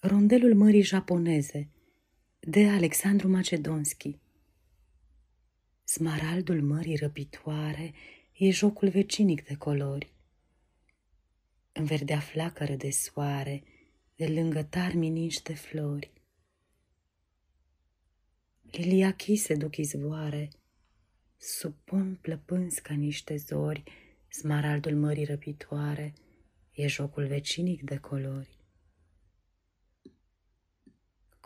Rondelul Mării Japoneze de Alexandru Macedonski Smaraldul mării răpitoare e jocul vecinic de colori. În verdea flacără de soare, de lângă tarmi niște flori. Liliachii se duc izvoare, sub pom plăpânzi ca niște zori, smaraldul mării răpitoare e jocul vecinic de colori.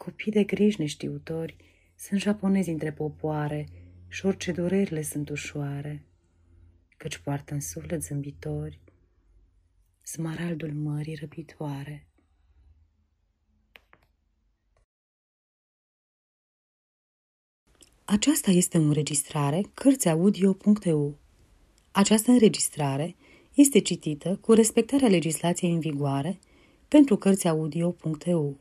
Copii de griji neștiutori sunt japonezi între popoare și orice dureri le sunt ușoare, căci poartă în suflet zâmbitori smaraldul mării răbitoare. Aceasta este o înregistrare Cărțiaudio.eu. Această înregistrare este citită cu respectarea legislației în vigoare pentru Cărțiaudio.eu.